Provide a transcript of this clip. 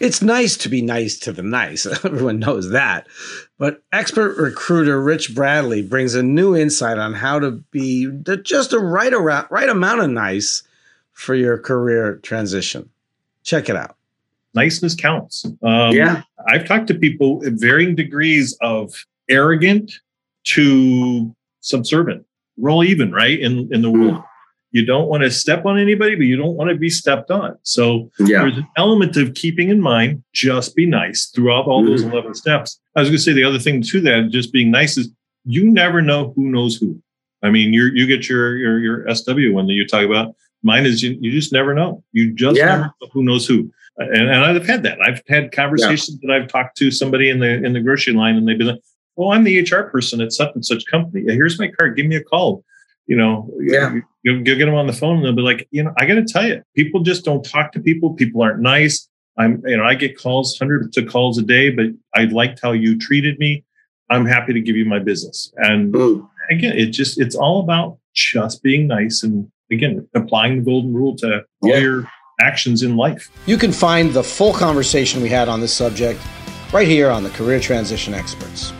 It's nice to be nice to the nice. Everyone knows that. But expert recruiter Rich Bradley brings a new insight on how to be just a right around, right amount of nice for your career transition. Check it out. Niceness counts. Um, Yeah. I've talked to people at varying degrees of arrogant to subservient. Roll even, right? In in the world. You don't want to step on anybody, but you don't want to be stepped on. So Yeah. there's an element of keeping in mind, just be nice throughout all those mm. 11 steps. I was going to say the other thing to that, just being nice is you never know who knows who. I mean, you you get your, your, your SW one that you talk about. Mine is you, you just never know. You just Yeah. never know who knows who. And, and I've had that. I've had conversations that I've talked to somebody in the, in the grocery line and they've been like, oh, I'm the HR person at such and such company. Here's my card. Give me a call. You know, Yeah. you, you'll, you'll get them on the phone and they'll be like, you know, I got to tell you, people just don't talk to people. People aren't nice. I'm, you know, I get calls, hundreds of calls a day, but I liked how you treated me. I'm happy to give you my business. And Mm. again, it just, it's all about just being nice and again, applying the golden rule to all Yeah. your actions in life. You can find the full conversation we had on this subject right here on the Career Transition Experts.